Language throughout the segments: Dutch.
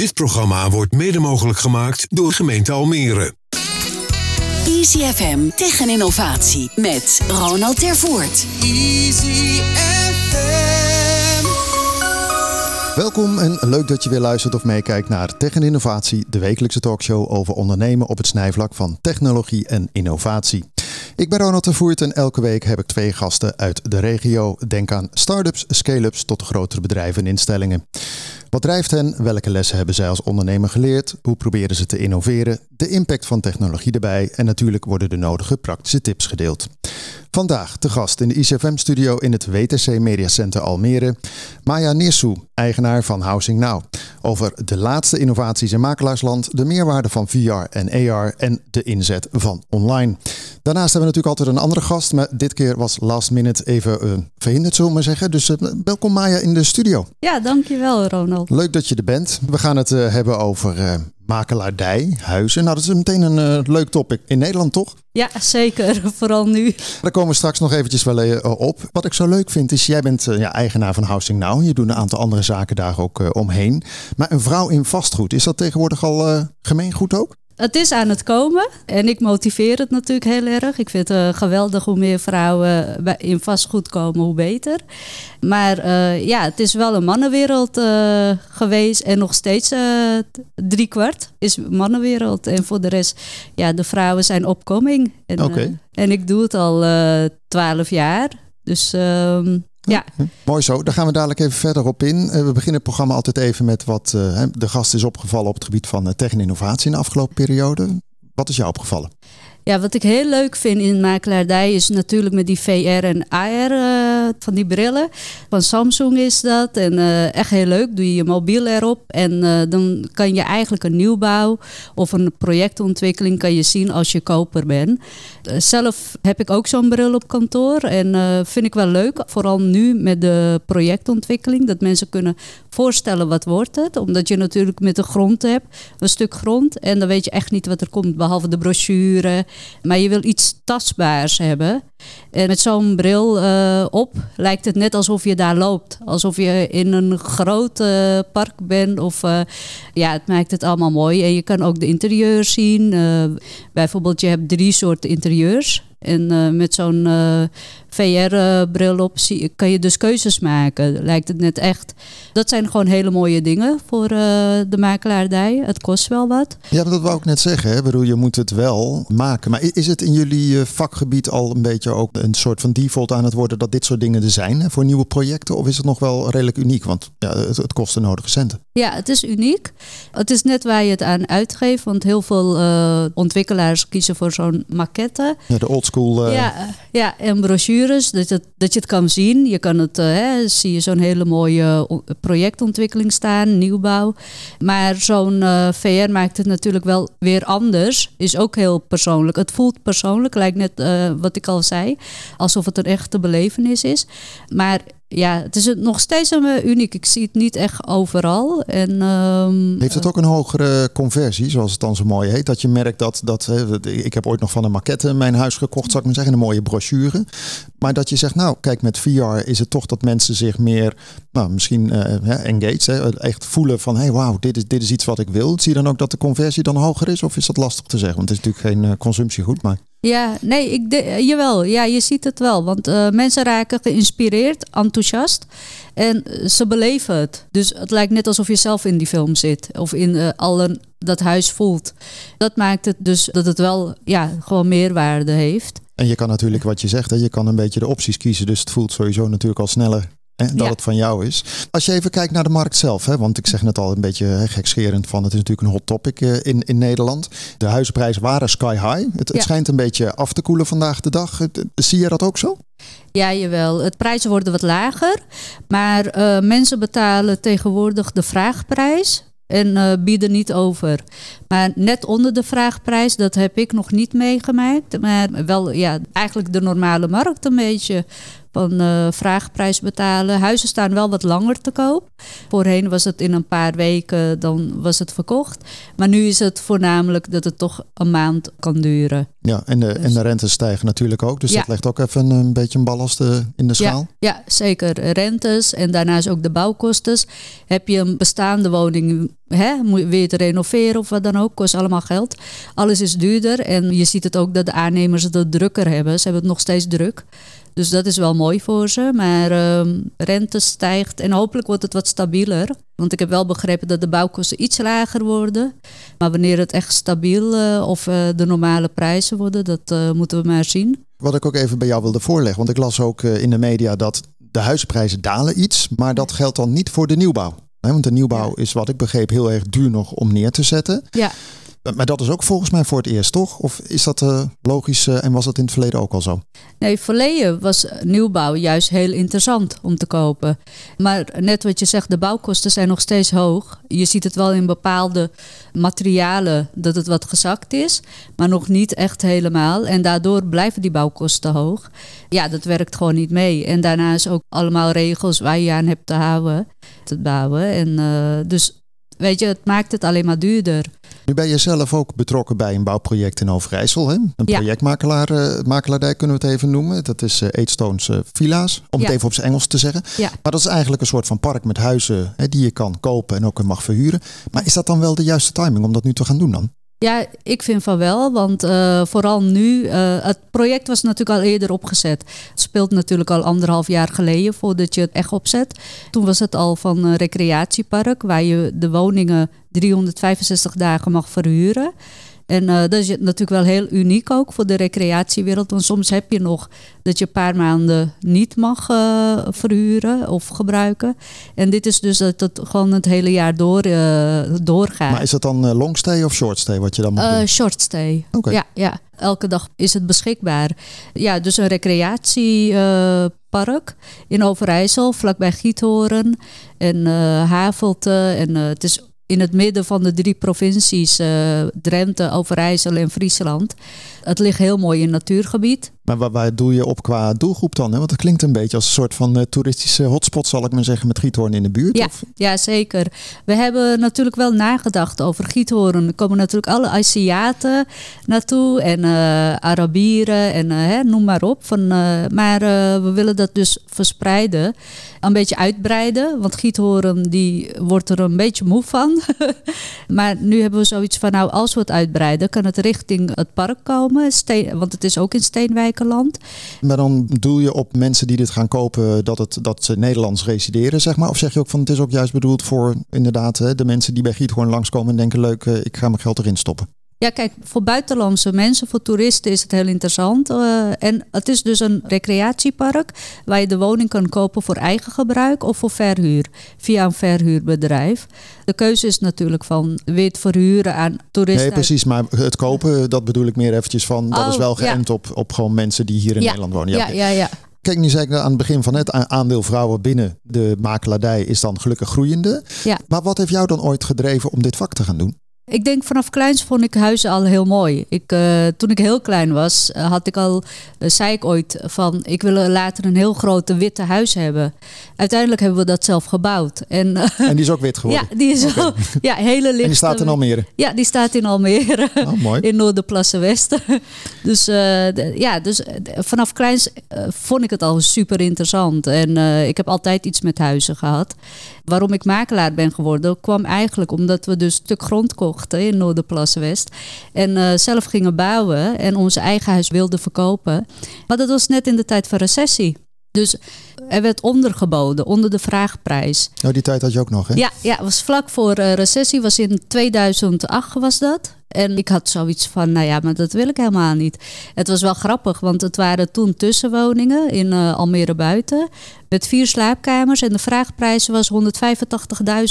Dit programma wordt mede mogelijk gemaakt door gemeente Almere. Easy FM Tech en Innovatie met Ronald Tervoort. Easy FM. Welkom en leuk dat je weer luistert of meekijkt naar Tech en Innovatie, de wekelijkse talkshow over ondernemen op het snijvlak van technologie en innovatie. Ik ben Ronald Tervoort en elke week heb ik twee gasten uit de regio. Denk aan start-ups, scale-ups tot grotere bedrijven en instellingen. Wat drijft hen? Welke lessen hebben zij als ondernemer geleerd? Hoe proberen ze te innoveren? De impact van technologie erbij en natuurlijk worden de nodige praktische tips gedeeld. Vandaag te gast in de ICFM-studio in het WTC Media Center Almere, Maya Nirsu, eigenaar van Housing Now. Over de laatste innovaties in makelaarsland, de meerwaarde van VR en AR en de inzet van online. Daarnaast hebben we natuurlijk altijd een andere gast, maar dit keer was last minute even uh, verhinderd, zullen we maar zeggen. Dus uh, welkom Maya in de studio. Ja, dankjewel Ronald. Leuk dat je er bent. We gaan het uh, hebben over makelaardij, huizen. Nou, dat is meteen een leuk topic in Nederland, toch? Ja, zeker. Vooral nu. Daar komen we straks nog eventjes wel op. Wat ik zo leuk vind is, jij bent ja, eigenaar van Housing Now. Je doet een aantal andere zaken daar ook omheen. Maar een vrouw in vastgoed, is dat tegenwoordig al gemeengoed ook? Het is aan het komen en ik motiveer het natuurlijk heel erg. Ik vind het geweldig hoe meer vrouwen in vastgoed komen, hoe beter. Maar uh, ja, het is wel een mannenwereld uh, geweest en nog steeds uh, driekwart is mannenwereld. En voor de rest, ja, de vrouwen zijn opkoming. En, okay. en ik doe het al twaalf jaar. Dus ehm, ja. Mooi zo. Daar gaan we dadelijk even verder op in. We beginnen het programma altijd even met wat uh, de gast is opgevallen op het gebied van tech en innovatie in de afgelopen periode. Wat is jou opgevallen? Ja, wat ik heel leuk vind in makelaardij is natuurlijk met die VR en AR uh, van die brillen. Van Samsung is dat. En uh, echt heel leuk. Doe je je mobiel erop. En uh, dan kan je eigenlijk een nieuwbouw of een projectontwikkeling kan je zien als je koper bent. zelf heb ik ook zo'n bril op kantoor. En vind ik wel leuk. Vooral nu met de projectontwikkeling. Dat mensen kunnen voorstellen wat wordt het. Omdat je natuurlijk met de grond hebt. Een stuk grond. En dan weet je echt niet wat er komt. Behalve de brochure. Maar je wil iets tastbaars hebben. En met zo'n bril uh, op lijkt het net alsof je daar loopt. Alsof je in een groot park bent. Of uh, ja, het maakt het allemaal mooi. En je kan ook de interieurs zien. bijvoorbeeld, je hebt drie soorten interieurs. En met zo'n VR-bril op zie, kan je dus keuzes maken. Lijkt het net echt. Dat zijn gewoon hele mooie dingen voor uh, de makelaardij. Het kost wel wat. Ja, dat wou ik net zeggen. Hè? Bedoel, je moet het wel maken. Maar is het in jullie vakgebied al een beetje ook een soort van default aan het worden dat dit soort dingen er zijn hè, voor nieuwe projecten? Of is het nog wel redelijk uniek? Want ja, het, het kost de nodige centen. Ja, het is uniek. Het is net waar je het aan uitgeeft. Want heel veel uh, ontwikkelaars kiezen voor zo'n maquette. Ja, de oldschool. Uh... Ja, ja, en brochures. Dat, dat je het kan zien. Je kan het, uh, hè, zie je zo'n hele mooie projectontwikkeling staan, nieuwbouw. Maar zo'n VR maakt het natuurlijk wel weer anders. Is ook heel persoonlijk. Het voelt persoonlijk, lijkt net wat ik al zei. Alsof het een echte belevenis is. Maar ja, het is nog steeds een, uniek. Ik zie het niet echt overal. En, um, Heeft het ook een hogere conversie, zoals het dan zo mooi heet? Dat je merkt dat, dat ik heb ooit nog van een maquette mijn huis gekocht, zou ik maar zeggen, een mooie brochure. Maar dat je zegt, nou kijk, met VR is het toch dat mensen zich meer, nou, misschien uh, engaged, hè, echt voelen van, hé hey, wauw, dit is, dit is iets wat ik wil. Zie je dan ook dat de conversie dan hoger is? Of is dat lastig te zeggen? Want het is natuurlijk geen uh, consumptiegoed, maar... Ja, nee, ik de, jawel. Ja, je ziet het wel. Want uh, mensen raken geïnspireerd, enthousiast. En ze beleven het. Dus het lijkt net alsof je zelf in die film zit. Of in uh, al een, dat huis voelt. Dat maakt het dus dat het wel ja, gewoon meerwaarde heeft. En je kan natuurlijk wat je zegt, hè, je kan een beetje de opties kiezen. Dus het voelt sowieso natuurlijk al sneller Hè, dat ja. het van jou is. Als je even kijkt naar de markt zelf, hè, want ik zeg net al een beetje hè, gekscherend van het is natuurlijk een hot topic uh, in, in Nederland. De huizenprijzen waren sky high. Het, ja. het, schijnt een beetje af te koelen vandaag de dag. Zie je dat ook zo? Ja, jawel. Het prijzen worden wat lager. Maar uh, mensen betalen tegenwoordig de vraagprijs en uh, bieden niet over. Maar net onder de vraagprijs, dat heb ik nog niet meegemaakt. Maar wel ja, eigenlijk de normale markt een beetje van uh, vraagprijs betalen. Huizen staan wel wat langer te koop. Voorheen was het in een paar weken, dan was het verkocht. Maar nu is het voornamelijk dat het toch een maand kan duren. Ja, en de, en de dus- rentes stijgen natuurlijk ook. Dus dat legt ook even een, beetje een ballast eh, in de schaal. Ja, ja, zeker. Rentes en daarnaast ook de bouwkosten. Heb je een bestaande woning, hè, moet je renoveren of wat dan ook, kost allemaal geld. Alles is duurder en je ziet het ook dat de aannemers het drukker hebben. Ze hebben het nog steeds druk. Dus dat is wel mooi voor ze. Maar uh, rente stijgt en hopelijk wordt het wat stabieler. Want ik heb wel begrepen dat de bouwkosten iets lager worden. Maar wanneer het echt stabiel uh, of uh, de normale prijzen worden, dat uh, moeten we maar zien. Wat ik ook even bij jou wilde voorleggen, want ik las ook in de media dat de huizenprijzen dalen iets, maar dat geldt dan niet voor de nieuwbouw. Want de nieuwbouw is wat ik begreep heel erg duur nog om neer te zetten. Ja. Maar dat is ook volgens mij voor het eerst, toch? Of is dat uh, logisch uh, en was dat in het verleden ook al zo? Nee, verleden was nieuwbouw juist heel interessant om te kopen. Maar net wat je zegt, de bouwkosten zijn nog steeds hoog. Je ziet het wel in bepaalde materialen dat het wat gezakt is, maar nog niet echt helemaal. En daardoor blijven die bouwkosten hoog. Ja, dat werkt gewoon niet mee. En daarnaast ook allemaal regels waar je aan hebt te houden, te bouwen. En uh, dus weet je, het maakt het alleen maar duurder. Nu ben je zelf ook betrokken bij een bouwproject in Overijssel. Hè? Een projectmakelaar, uh, makelaardij kunnen we het even noemen. Dat is uh, Eetstones uh, Villa's, om het even op zijn Engels te zeggen. Maar dat is eigenlijk een soort van park met huizen hè, die je kan kopen en ook mag verhuren. Maar is dat dan wel de juiste timing om dat nu te gaan doen dan? Ja, ik vind van wel, want uh, vooral nu, uh, het project was natuurlijk al eerder opgezet. Het speelt natuurlijk al anderhalf jaar geleden voordat je het echt opzet. Toen was het al van een recreatiepark waar je de woningen 365 dagen mag verhuren. En uh, dat is natuurlijk wel heel uniek ook voor de recreatiewereld. Want soms heb je nog dat je een paar maanden niet mag uh, verhuren of gebruiken. En dit is dus dat het gewoon het hele jaar door, uh, doorgaat. Maar is dat dan long stay of short stay wat je dan mag doen? Short stay. Okay. Ja, ja, elke dag is het beschikbaar. Ja, dus een recreatiepark in Overijssel, vlakbij Giethoorn en Havelte. En het is in het midden van de drie provincies, uh, Drenthe, Overijssel en Friesland. Het ligt heel mooi in natuurgebied. Maar waar, waar doe je op qua doelgroep dan? Hè? Want het klinkt een beetje als een soort van uh, toeristische hotspot, zal ik maar zeggen, met Giethoorn in de buurt. Ja, of? ja, zeker. We hebben natuurlijk wel nagedacht over Giethoorn. Er komen natuurlijk alle Aziaten naartoe en uh, Arabieren en hè, noem maar op. Van, maar we willen dat dus verspreiden, een beetje uitbreiden. Want Giethoorn die wordt er een beetje moe van. maar nu hebben we zoiets van, nou als we het uitbreiden, kan het richting het park komen. Steen, want het is ook in Steenwijkerland. Maar dan doel je op mensen die dit gaan kopen dat, het, dat ze Nederlands resideren, zeg maar? Of zeg je ook van het is ook juist bedoeld voor inderdaad de mensen die bij Giethoorn langskomen en denken leuk, ik ga mijn geld erin stoppen? Ja, kijk, voor buitenlandse mensen, voor toeristen is het heel interessant. Uh, en het is dus een recreatiepark waar je de woning kan kopen voor eigen gebruik of voor verhuur via een verhuurbedrijf. De keuze is natuurlijk van wit verhuren aan toeristen. Nee, precies, maar het kopen, dat bedoel ik meer eventjes van, dat oh, is wel geënt ja. op, op gewoon mensen die hier in ja. Nederland wonen. Ja, ja, ja. ja. Kijk, nu zei ik aan het begin van het aandeel vrouwen binnen de makelaardij is dan gelukkig groeiende. Ja. Maar wat heeft jou dan ooit gedreven om dit vak te gaan doen? Ik denk vanaf kleins vond ik huizen al heel mooi. Ik, uh, toen ik heel klein was, uh, had ik al, uh, zei ik ooit van ik wil later een heel grote witte huis hebben. Uiteindelijk hebben we dat zelf gebouwd. En, en die is ook wit geworden? Ja, die is okay. ja, hele licht. En die staat in Almere? Ja, die staat in Almere. Oh, mooi. In Noorderplassen Westen. dus de, ja, dus vanaf kleins vond ik het al super interessant. En ik heb altijd iets met huizen gehad. Waarom ik makelaar ben geworden, kwam eigenlijk omdat we dus een stuk grond kochten in Noorderplas West. En uh, zelf gingen bouwen en ons eigen huis wilden verkopen. Maar dat was net in de tijd van recessie. Dus er werd ondergeboden, onder de vraagprijs. Nou, die tijd had je ook nog, hè? Ja, ja was vlak voor uh, recessie, was in 2008 was dat. En ik had zoiets van, nou ja, maar dat wil ik helemaal niet. Het was wel grappig, want het waren toen tussenwoningen in uh, Almere Buiten. Met vier slaapkamers en de vraagprijs was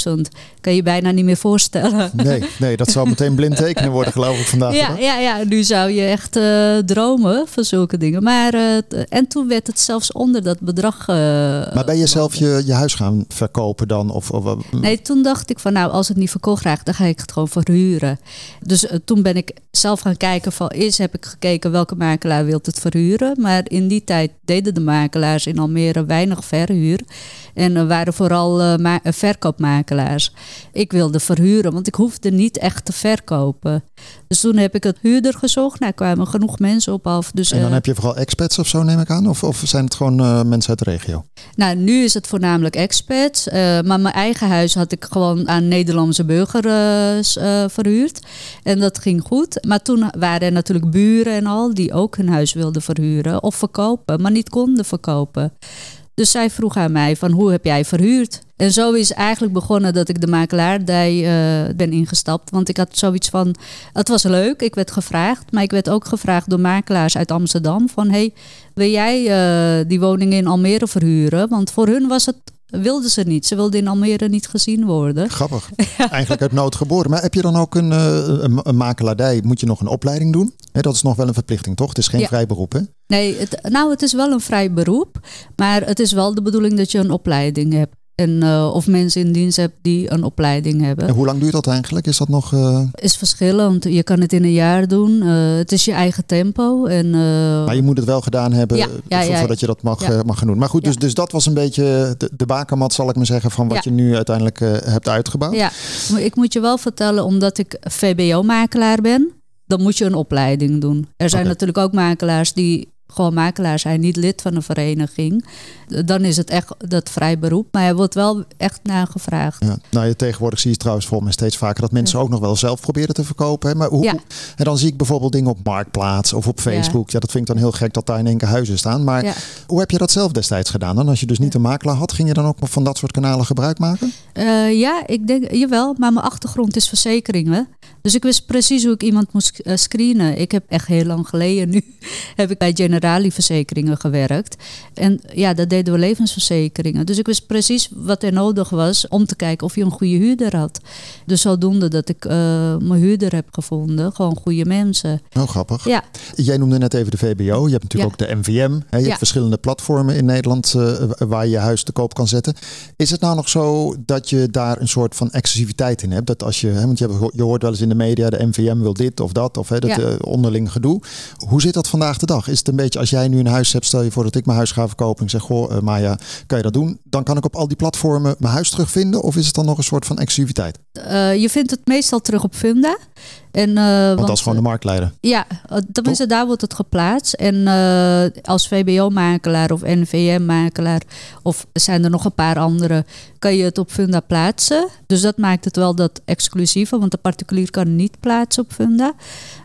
185.000. Kan je bijna niet meer voorstellen. Nee, nee, dat zou meteen blind tekenen worden, geloof ik vandaag. Ja, ja, ja, nu zou je echt uh, dromen van zulke dingen. Maar, uh, en toen werd het zelfs onder dat bedrag. Uh, maar ben je zelf je, je huis gaan verkopen dan? Of, of, nee, toen dacht ik van nou, als het niet verkocht raakt, dan ga ik het gewoon verhuren. Dus toen ben ik zelf gaan kijken van eerst heb ik gekeken welke makelaar wil het verhuren. Maar in die tijd deden de makelaars in Almere weinig verhuur. En er waren vooral uh, verkoopmakelaars. Ik wilde verhuren, want ik hoefde niet echt te verkopen. Dus toen heb ik het huurder gezocht. Nou, kwamen genoeg mensen op af. Dus, en dan uh, heb je vooral expats of zo, neem ik aan? Of, of zijn het gewoon uh, mensen uit de regio? Nou, nu is het voornamelijk expats. maar mijn eigen huis had ik gewoon aan Nederlandse burgers verhuurd. En dat ging goed. Maar toen waren er natuurlijk buren en al die ook hun huis wilden verhuren of verkopen, maar niet konden verkopen. Dus zij vroeg aan mij van hoe heb jij verhuurd? En zo is eigenlijk begonnen dat ik de makelaardij uh, ben ingestapt. Want ik had zoiets van, het was leuk, ik werd gevraagd. Maar ik werd ook gevraagd door makelaars uit Amsterdam van... hey, wil jij uh, die woning in Almere verhuren? Want voor hun was het wilden ze niet. Ze wilden in Almere niet gezien worden. Grappig. Eigenlijk uit nood geboren. Maar heb je dan ook een, een makelaardij? Moet je nog een opleiding doen? dat is nog wel een verplichting, toch? Het is geen vrij beroep, hè? Nee, het, nou, het is wel een vrij beroep. Maar het is wel de bedoeling dat je een opleiding hebt. En, uh, of mensen in dienst hebt die een opleiding hebben. En hoe lang duurt dat eigenlijk? Is dat nog. Uh... Is verschillend. Je kan het in een jaar doen. Uh, het is je eigen tempo. En, maar je moet het wel gedaan hebben ja, ja, ja, voordat je dat mag, mag gaan doen. Maar goed, dus, dus dat was een beetje de, de bakermat, zal ik maar zeggen, van wat je nu uiteindelijk hebt uitgebouwd. Ja, maar ik moet je wel vertellen, omdat ik VBO-makelaar ben, dan moet je een opleiding doen. Er zijn okay. natuurlijk ook makelaars die gewoon makelaar zijn, niet lid van een vereniging. Dan is het echt dat vrij beroep. Maar hij wordt wel echt nagevraagd. Ja. Nou, je, tegenwoordig zie je trouwens volgens mij steeds vaker dat mensen ook nog wel zelf proberen te verkopen. Hè? Maar hoe, ja. En dan zie ik bijvoorbeeld dingen op Marktplaats of op Facebook. Ja. dat vind ik dan heel gek dat daar in één keer huizen staan. Maar hoe heb je dat zelf destijds gedaan dan? Als je dus niet een makelaar had, ging je dan ook van dat soort kanalen gebruik maken? Uh, ja, ik denk, jawel. Maar mijn achtergrond is verzekeringen. Dus ik wist precies hoe ik iemand moest uh, screenen. Ik heb echt heel lang geleden nu heb ik bij Generali verzekeringen gewerkt. En ja, dat deden we levensverzekeringen. Dus ik wist precies wat er nodig was om te kijken of je een goede huurder had. Dus zodoende dat ik uh, mijn huurder heb gevonden. Gewoon goede mensen. Oh, grappig. Ja. Jij noemde net even de VBO. Je hebt natuurlijk ook de MVM. Hè? Je ja. hebt verschillende platformen in Nederland uh, waar je je huis te koop kan zetten. Is het nou nog zo dat je daar een soort van exclusiviteit in hebt? Dat als je, hè, want je, hebt, je hoort wel eens in de media, de MVM wil dit of dat, of hè, dat Ja. uh, onderling gedoe. Hoe zit dat vandaag de dag? Is het een beetje als jij nu een huis hebt, stel je voor dat ik mijn huis ga verkopen en ik zeg, goh, uh, Maya, kan je dat doen? Dan kan ik op al die platformen mijn huis terugvinden? Of is het dan nog een soort van exclusiviteit? Uh, je vindt het meestal terug op Funda. En, uh, Want, dat is gewoon de marktleider. Ja, tenminste daar wordt het geplaatst. En uh, als VBO-makelaar of NVM-makelaar, of zijn er nog een paar andere, kan je het op Funda plaatsen. Dus dat maakt het wel dat exclusieve, want de particulier kan niet plaatsen op Funda.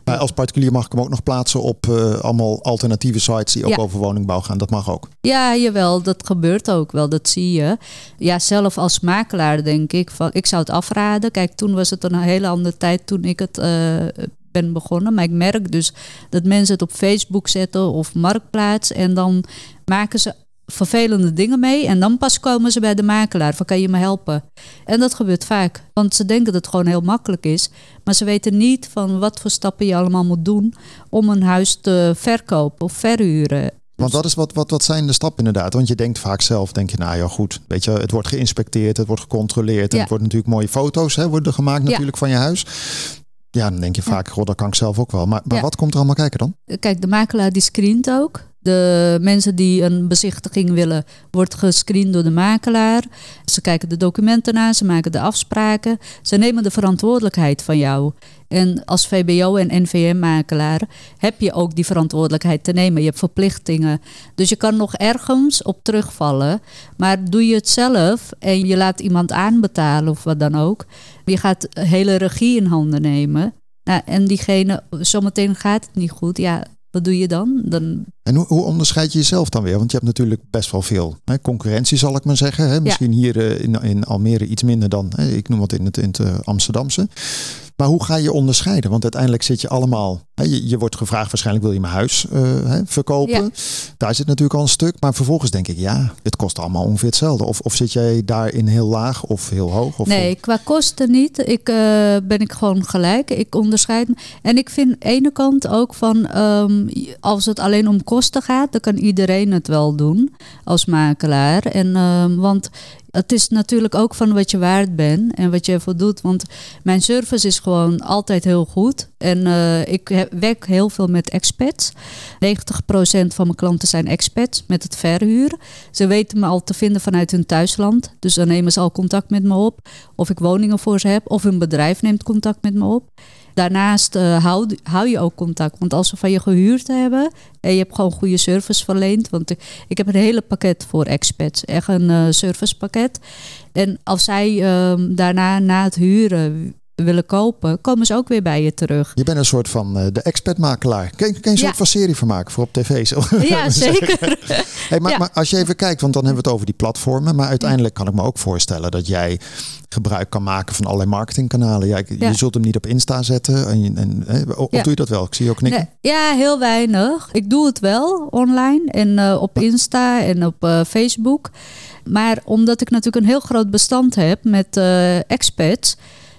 Maar als particulier mag ik hem ook nog plaatsen op uh, allemaal alternatieve sites die ook Ja. over woningbouw gaan. Dat mag ook. Ja, jawel, dat gebeurt ook wel, dat zie je. Ja, zelf als makelaar denk ik, van, ik zou het afraden. Kijk, toen was het een hele andere tijd toen ik het ben begonnen. Maar ik merk dus dat mensen het op Facebook zetten of Marktplaats en dan maken ze vervelende dingen mee en dan pas komen ze bij de makelaar van kan je me helpen en dat gebeurt vaak want ze denken dat het gewoon heel makkelijk is maar ze weten niet van wat voor stappen je allemaal moet doen om een huis te verkopen of verhuren Want dat is wat, wat, wat zijn de stappen inderdaad? Want je denkt vaak zelf, denk je, nou ja goed, weet je, het wordt geïnspecteerd, het wordt gecontroleerd. En Ja. het wordt natuurlijk mooie foto's, hè, worden gemaakt Ja. natuurlijk van je huis. Ja, dan denk je vaak, goh, dat kan ik zelf ook wel. Maar, maar Ja. wat komt er allemaal kijken dan? Kijk, de makelaar die screent ook. De mensen die een bezichtiging willen, wordt gescreend door de makelaar. Ze kijken de documenten na, ze maken de afspraken. Ze nemen de verantwoordelijkheid van jou. En als VBO en NVM-makelaar heb je ook die verantwoordelijkheid te nemen. Je hebt verplichtingen. Dus je kan nog ergens op terugvallen. Maar doe je het zelf en je laat iemand aanbetalen of wat dan ook. Je gaat hele regie in handen nemen. Nou, en diegene, zometeen gaat het niet goed. Ja, wat doe je dan? Dan En hoe, hoe onderscheid je jezelf dan weer? Want je hebt natuurlijk best wel veel hè, concurrentie, zal ik maar zeggen. Hè? Misschien hier eh, in, in Almere iets minder dan, hè, ik noem het in het, in het eh, Amsterdamse. Maar hoe ga je onderscheiden? Want uiteindelijk zit je allemaal. Hè, je, je wordt gevraagd, waarschijnlijk wil je mijn huis uh, hè, verkopen. Ja. Daar zit natuurlijk al een stuk. Maar vervolgens denk ik, ja, het kost allemaal ongeveer hetzelfde. Of, of zit jij daarin heel laag of heel hoog? Of Nee, qua kosten niet. Ik uh, ben ik gewoon gelijk. Ik onderscheid. En ik vind aan de ene kant ook van um, als het alleen om kosten gaat, dan kan iedereen het wel doen als makelaar. En um, want het is natuurlijk ook van wat je waard bent en wat je ervoor doet. Want mijn service is gewoon altijd heel goed. En uh, ik werk heel veel met expats. 90% van mijn klanten zijn expats met het verhuur. Ze weten me al te vinden vanuit hun thuisland. Dus dan nemen ze al contact met me op. Of ik woningen voor ze heb. Of hun bedrijf neemt contact met me op. Daarnaast uh, hou, je ook contact. Want als ze van je gehuurd hebben en je hebt gewoon goede service verleend. Want ik, heb een hele pakket voor expats. Echt een uh, servicepakket. En als zij uh, daarna na het huren willen kopen, komen ze ook weer bij je terug. Je bent een soort van uh, de expertmakelaar. Kun je, kun je een soort van serie van maken voor op tv? Zo. Ja, zeker. Hey, maar, Ja. maar als je even kijkt, want dan hebben we het over die platformen. Maar uiteindelijk kan ik me ook voorstellen dat jij gebruik kan maken van allerlei marketingkanalen. Ja. Je zult hem niet op Insta zetten. En, en, of doe je dat wel? Ik zie je ook knikken. Nee, ja, heel weinig. Ik doe het wel online en eh, op Insta en op eh, Facebook. Maar omdat ik natuurlijk een heel groot bestand heb met eh expats,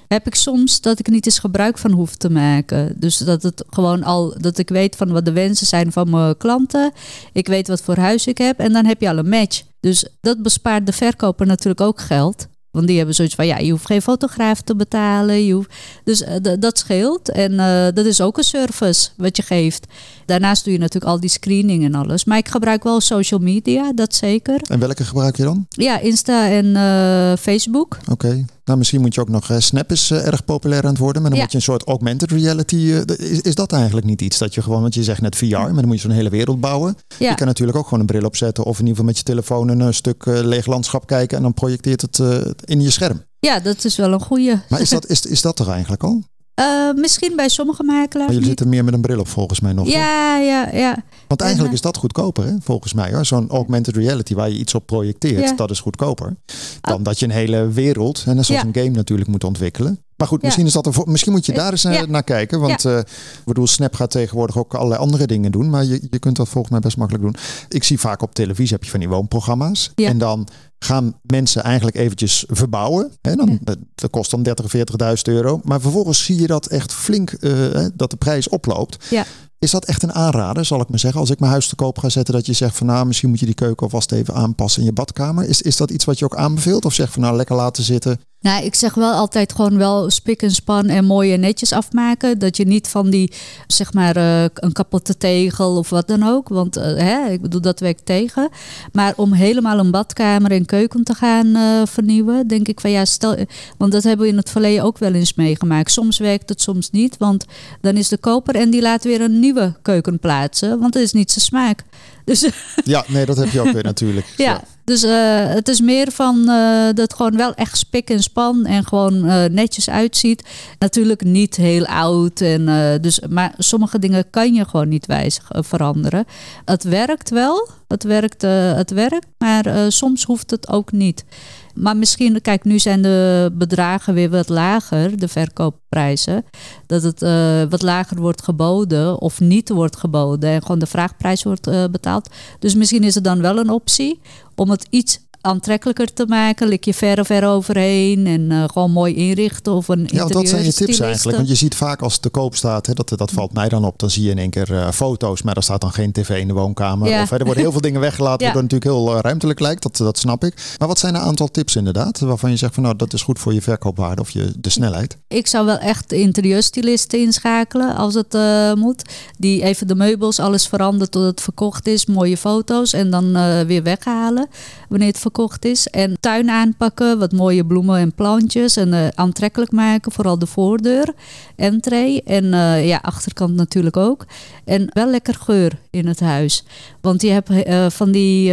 heb ik soms dat ik niet eens gebruik van hoef te maken. Dus dat het gewoon al dat ik weet van wat de wensen zijn van mijn klanten. Ik weet wat voor huis ik heb en dan heb je al een match. Dus dat bespaart de verkoper natuurlijk ook geld. Want die hebben zoiets van, ja, je hoeft geen fotograaf te betalen. Je hoeft, dus eh, dat scheelt. En eh, dat is ook een service wat je geeft. Daarnaast doe je natuurlijk al die screening en alles. Maar ik gebruik wel social media, dat zeker. En welke gebruik je dan? Ja, Insta en eh, Facebook. Oké. Nou, misschien moet je ook nog. eh, Snap is eh, erg populair aan het worden. Maar dan Ja. moet je een soort augmented reality. is, is dat eigenlijk niet iets dat je gewoon. Want je zegt net VR, maar dan moet je zo'n hele wereld bouwen. Ja. Je kan natuurlijk ook gewoon een bril opzetten. Of in ieder geval met je telefoon een stuk leeg landschap kijken. En dan projecteert het in je scherm. Ja, dat is wel een goede. Maar is dat, is, is dat er eigenlijk al? Eh, misschien bij sommige makelaars Maar jullie zitten meer met een bril op volgens mij nog. toch? Ja, ja, ja. Want eigenlijk en, is dat goedkoper, hè? volgens mij. hoor. Zo'n augmented reality waar je iets op projecteert, Ja. dat is goedkoper. Dan dat je een hele wereld, en zoals Ja. een game natuurlijk, moet ontwikkelen. Maar goed, misschien, is dat er voor, misschien moet je daar eens eh, naar kijken. Want eh, ik bedoel, Snap gaat tegenwoordig ook allerlei andere dingen doen. Maar je, je kunt dat volgens mij best makkelijk doen. Ik zie vaak op televisie heb je van die woonprogramma's. En dan gaan mensen eigenlijk eventjes verbouwen. Hè? Dan, dat, kost dan 30, 40.000 euro. Maar vervolgens zie je dat echt flink, eh, dat de prijs oploopt. Ja. Is dat echt een aanrader, zal ik maar zeggen? Als ik mijn huis te koop ga zetten, dat je zegt van nou, misschien moet je die keuken alvast even aanpassen in je badkamer. Is, is dat iets wat je ook aanbeveelt? Of zeg van nou, lekker laten zitten? Nou, ik zeg wel altijd gewoon wel spik en span en mooi en netjes afmaken. Dat je niet van die, zeg maar, eh, een kapotte tegel of wat dan ook. Want eh, hè, ik bedoel, dat werkt tegen. Maar om helemaal een badkamer en keuken te gaan eh, vernieuwen, denk ik van ja, stel. Want dat hebben we in het verleden ook wel eens meegemaakt. Soms werkt het, soms niet. Want dan is de koper en die laat weer een nieuwe keuken plaatsen. Want het is niet zijn smaak. Dus Ja, nee, dat heb je ook weer natuurlijk. ja, dus eh, het is meer van eh, dat het gewoon wel echt spik en span en gewoon eh, netjes uitziet. Natuurlijk niet heel oud. En, dus, maar sommige dingen kan je gewoon niet wijzigen, veranderen. Het werkt wel, het werkt, het werkt maar soms hoeft het ook niet. Maar misschien, kijk, nu zijn de bedragen weer wat lager, de verkoopprijzen. Dat het eh, wat lager wordt geboden of niet wordt geboden en gewoon de vraagprijs wordt eh, betaald. Dus misschien is het dan wel een optie om het iets aantrekkelijker te maken. Lik je verre ver overheen en eh, gewoon mooi inrichten of een Ja, dat zijn je tips eigenlijk. Want je ziet vaak als het te koop staat, hè, dat, dat valt mij dan op. Dan zie je in één keer eh, foto's, maar er staat dan geen tv in de woonkamer. Ja. Of hè, er worden heel veel dingen weggelaten, Ja. waardoor het natuurlijk heel eh, ruimtelijk lijkt. Dat, dat snap ik. Maar wat zijn een aantal tips inderdaad, waarvan je zegt van nou, dat is goed voor je verkoopwaarde of je, de snelheid? Ik zou wel echt de interieurstylisten inschakelen als het moet. Die even de meubels, alles verandert tot het verkocht is. Mooie foto's en dan weer weghalen wanneer het verkocht is. En tuin aanpakken, wat mooie bloemen en plantjes. En eh, aantrekkelijk maken, vooral de voordeur, entree. En eh, ja, achterkant natuurlijk ook. En wel lekker geur in het huis. Want je hebt eh, van die,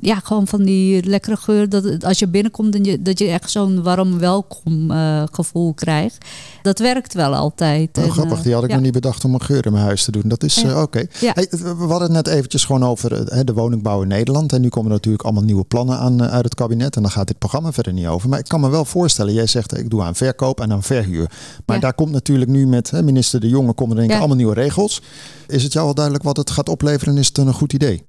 ja, gewoon van die lekkere geur. Dat als je binnenkomt, dan je, dat je echt zo'n warm welkom gevoel krijgt. Dat werkt wel altijd. Oh, En, grappig, die had ik ja. nog niet bedacht om een geur in mijn huis te doen. Dat is Ja. oké. Ja. Hey, we hadden het net eventjes gewoon over de woningbouw in Nederland. En nu komen er natuurlijk allemaal nieuwe plannen aan, uit het kabinet. En dan gaat dit programma verder niet over. Maar ik kan me wel voorstellen, jij zegt ik doe aan verkoop en aan verhuur. Maar Ja. daar komt natuurlijk nu met hè, minister De Jonge komen er denk ik Ja. allemaal nieuwe regels. Is het jou al duidelijk wat het gaat opleveren en is het een goed idee?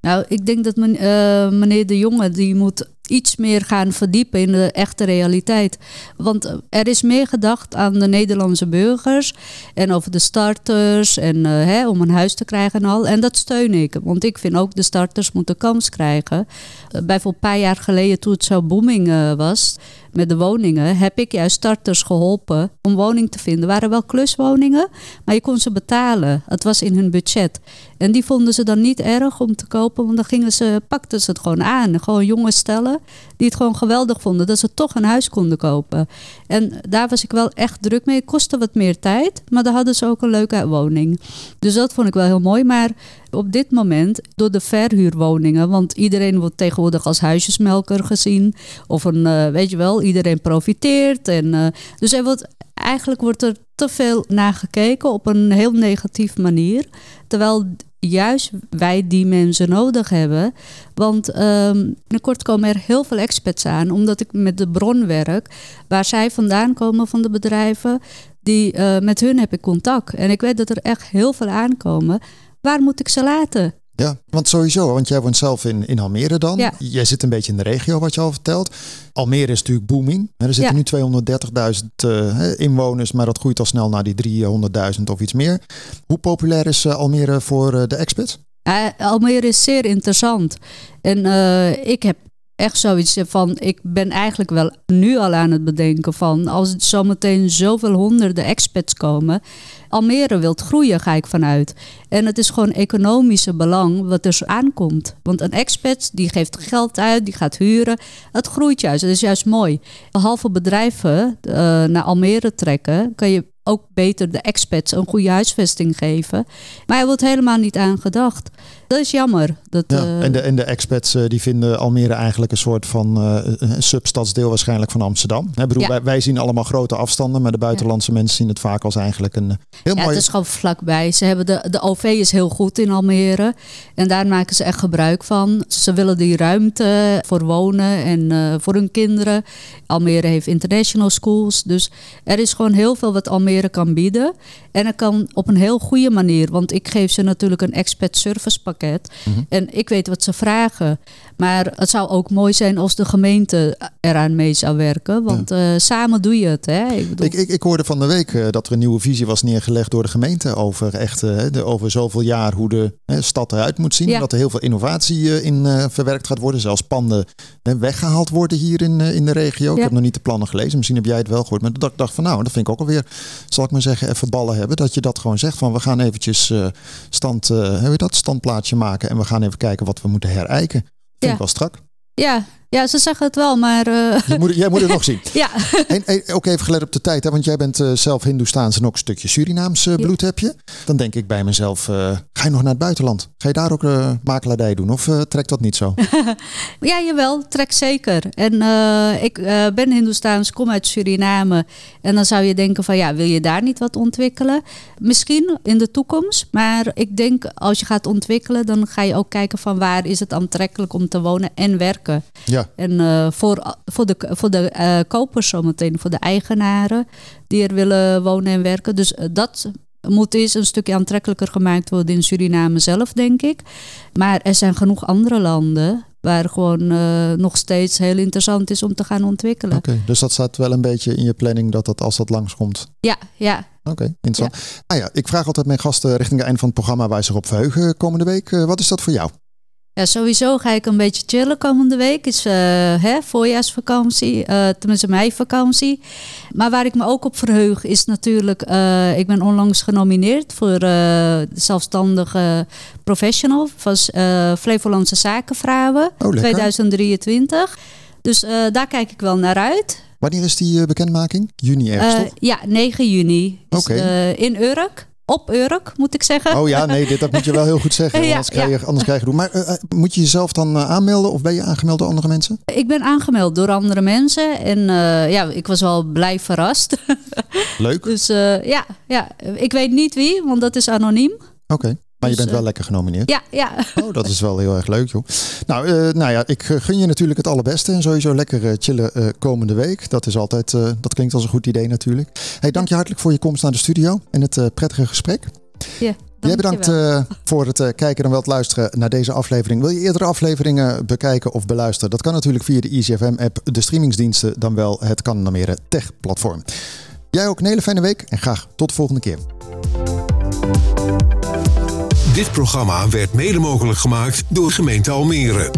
Nou, ik denk dat men, eh, meneer De Jonge die moet iets meer gaan verdiepen in de echte realiteit. Want eh, er is meer gedacht aan de Nederlandse burgers en over de starters en eh, hè, om een huis te krijgen en al. En dat steun ik, want ik vind ook de starters moeten kans krijgen. Eh, bijvoorbeeld een paar jaar geleden toen het zo booming was met de woningen, heb ik juist starters geholpen om woning te vinden. Er waren wel kluswoningen, maar je kon ze betalen. Het was in hun budget. En die vonden ze dan niet erg om te kopen, want dan gingen ze, pakten ze het gewoon aan. Gewoon jonge stellen die het gewoon geweldig vonden dat ze toch een huis konden kopen. En daar was ik wel echt druk mee. Het kostte wat meer tijd, maar dan hadden ze ook een leuke woning. Dus dat vond ik wel heel mooi. Maar op dit moment, door de verhuurwoningen, want iedereen wordt tegenwoordig als huisjesmelker gezien. Of een, eh, weet je wel, iedereen profiteert. En, eh, dus wordt, eigenlijk wordt er te veel naar gekeken op een heel negatief manier. Terwijl juist wij die mensen nodig hebben. Want binnenkort komen er heel veel experts aan, omdat ik met de bron werk, waar zij vandaan komen van de bedrijven. Die, eh, met hun heb ik contact. En ik weet dat er echt heel veel aankomen. Waar moet ik ze laten? Ja, want sowieso, want jij woont zelf in, in Almere dan. Ja. Jij zit een beetje in de regio, wat je al vertelt. Almere is natuurlijk booming. Er zitten Ja. nu 230.000 eh, hè, inwoners, maar dat groeit al snel naar die 300.000 of iets meer. Hoe populair is eh, Almere voor eh, de expats? Eh, Almere is zeer interessant. En eh, ik heb echt zoiets van, ik ben eigenlijk wel nu al aan het bedenken van, als het zometeen zoveel honderden expats komen, Almere wilt groeien, ga ik vanuit. En het is gewoon economische belang wat er aankomt. Want een expat die geeft geld uit, die gaat huren. Het groeit juist, dat is juist mooi. Behalve bedrijven eh, naar Almere trekken, kan je ook beter de expats een goede huisvesting geven. Maar er wordt helemaal niet aan gedacht. Dat is jammer. Dat, Ja, eh, en, de, en de expats eh, die vinden Almere eigenlijk een soort van eh, een substadsdeel waarschijnlijk van Amsterdam. Hè, bedoel, Ja. wij, wij zien allemaal grote afstanden, maar de buitenlandse mensen zien het vaak als eigenlijk een heel Ja, mooi... het is gewoon vlakbij. Ze hebben de, de OV is heel goed in Almere. En daar maken ze echt gebruik van. Ze willen die ruimte voor wonen en voor hun kinderen. Almere heeft international schools. Dus er is gewoon heel veel wat Almere kan bieden. En het kan op een heel goede manier. Want ik geef ze natuurlijk een expert service pakket. Mhm. En ik weet wat ze vragen. Maar het zou ook mooi zijn als de gemeente eraan mee zou werken. Want eh, samen doe je het. Hè? Ik bedoel, Ik, ik, ik hoorde van de week eh, dat er een nieuwe visie was neergelegd door de gemeente over echt eh, de, over zoveel jaar hoe de stad eruit moet zien. Ja. Dat er heel veel innovatie in verwerkt gaat worden. Zelfs panden weggehaald worden hier in, in de regio. Ik heb nog niet de plannen gelezen. Misschien heb jij het wel gehoord. Maar dat ik dacht van nou, dat vind ik ook alweer, zal ik maar zeggen, even ballen hebben. Dat je dat gewoon zegt van we gaan eventjes stand, hoe heet dat, maken. En we gaan even kijken wat we moeten herijken. Vind Ja. ik wel strak. ja, ja, ze zeggen het wel, maar eh, Je moet, jij moet het nog zien. ja. En, en ook even gelet op de tijd, hè, want jij bent eh, zelf Hindoestaans en ook een stukje Surinaams Ja. bloed heb je. Dan denk ik bij mezelf, ga je nog naar het buitenland? Ga je daar ook makelaardij doen of trekt dat niet zo? Ja, jawel, trek zeker. En ik ben Hindoestaans, kom uit Suriname. En dan zou je denken van ja, wil je daar niet wat ontwikkelen? Misschien in de toekomst. Maar ik denk als je gaat ontwikkelen, dan ga je ook kijken van waar is het aantrekkelijk om te wonen en werken. Ja, En eh, voor, voor de, voor de eh, kopers zometeen, voor de eigenaren die er willen wonen en werken. Dus eh, dat moet eens een stukje aantrekkelijker gemaakt worden in Suriname zelf, denk ik. Maar er zijn genoeg andere landen waar gewoon nog steeds heel interessant is om te gaan ontwikkelen. oké. Dus dat staat wel een beetje in je planning dat dat als dat langskomt. Ja, ja. Oké, interessant. Ah ja, ik vraag altijd mijn gasten richting het eind van het programma waar ze zich op verheugen komende week. Wat is dat voor jou? Ja, sowieso ga ik een beetje chillen komende week. Is eh, hè, voorjaarsvakantie, eh, tenminste meivakantie. Maar waar ik me ook op verheug is natuurlijk... eh, ik ben onlangs genomineerd voor eh, zelfstandige professional... van Flevolandse Zakenvrouwen Oh, lekker. 2023. Dus daar kijk ik wel naar uit. Wanneer is die bekendmaking? Juni ergens, toch? ja, 9 juni. Oké. in Urk. Op Urk, moet ik zeggen. Oh ja, nee, dit dat moet je wel heel goed zeggen. Ja, anders, krijg je, ja. anders krijg je doen. Maar eh, eh, moet je jezelf dan eh, aanmelden of ben je aangemeld door andere mensen? Ik ben aangemeld door andere mensen. En ja, ik was wel blij verrast. Leuk. Dus ja, ja, ik weet niet wie, want dat is anoniem. Oké. Maar je Dus, bent wel eh, lekker genomineerd. Ja, ja. Oh, dat is wel heel erg leuk, joh. Nou, eh, nou ja, ik eh, gun je natuurlijk het allerbeste. En sowieso lekker chillen komende week. Dat is altijd, dat klinkt als een goed idee natuurlijk. Hey, dank je hartelijk voor je komst naar de studio en het prettige gesprek. ja Jij bedankt voor het kijken en wel het luisteren naar deze aflevering. Wil je eerdere afleveringen bekijken of beluisteren? Dat kan natuurlijk via de EasyFM-app, de streamingsdiensten, dan wel het Canamere Tech-platform. Jij ook een hele fijne week en graag tot de volgende keer. Dit programma werd mede mogelijk gemaakt door gemeente Almere.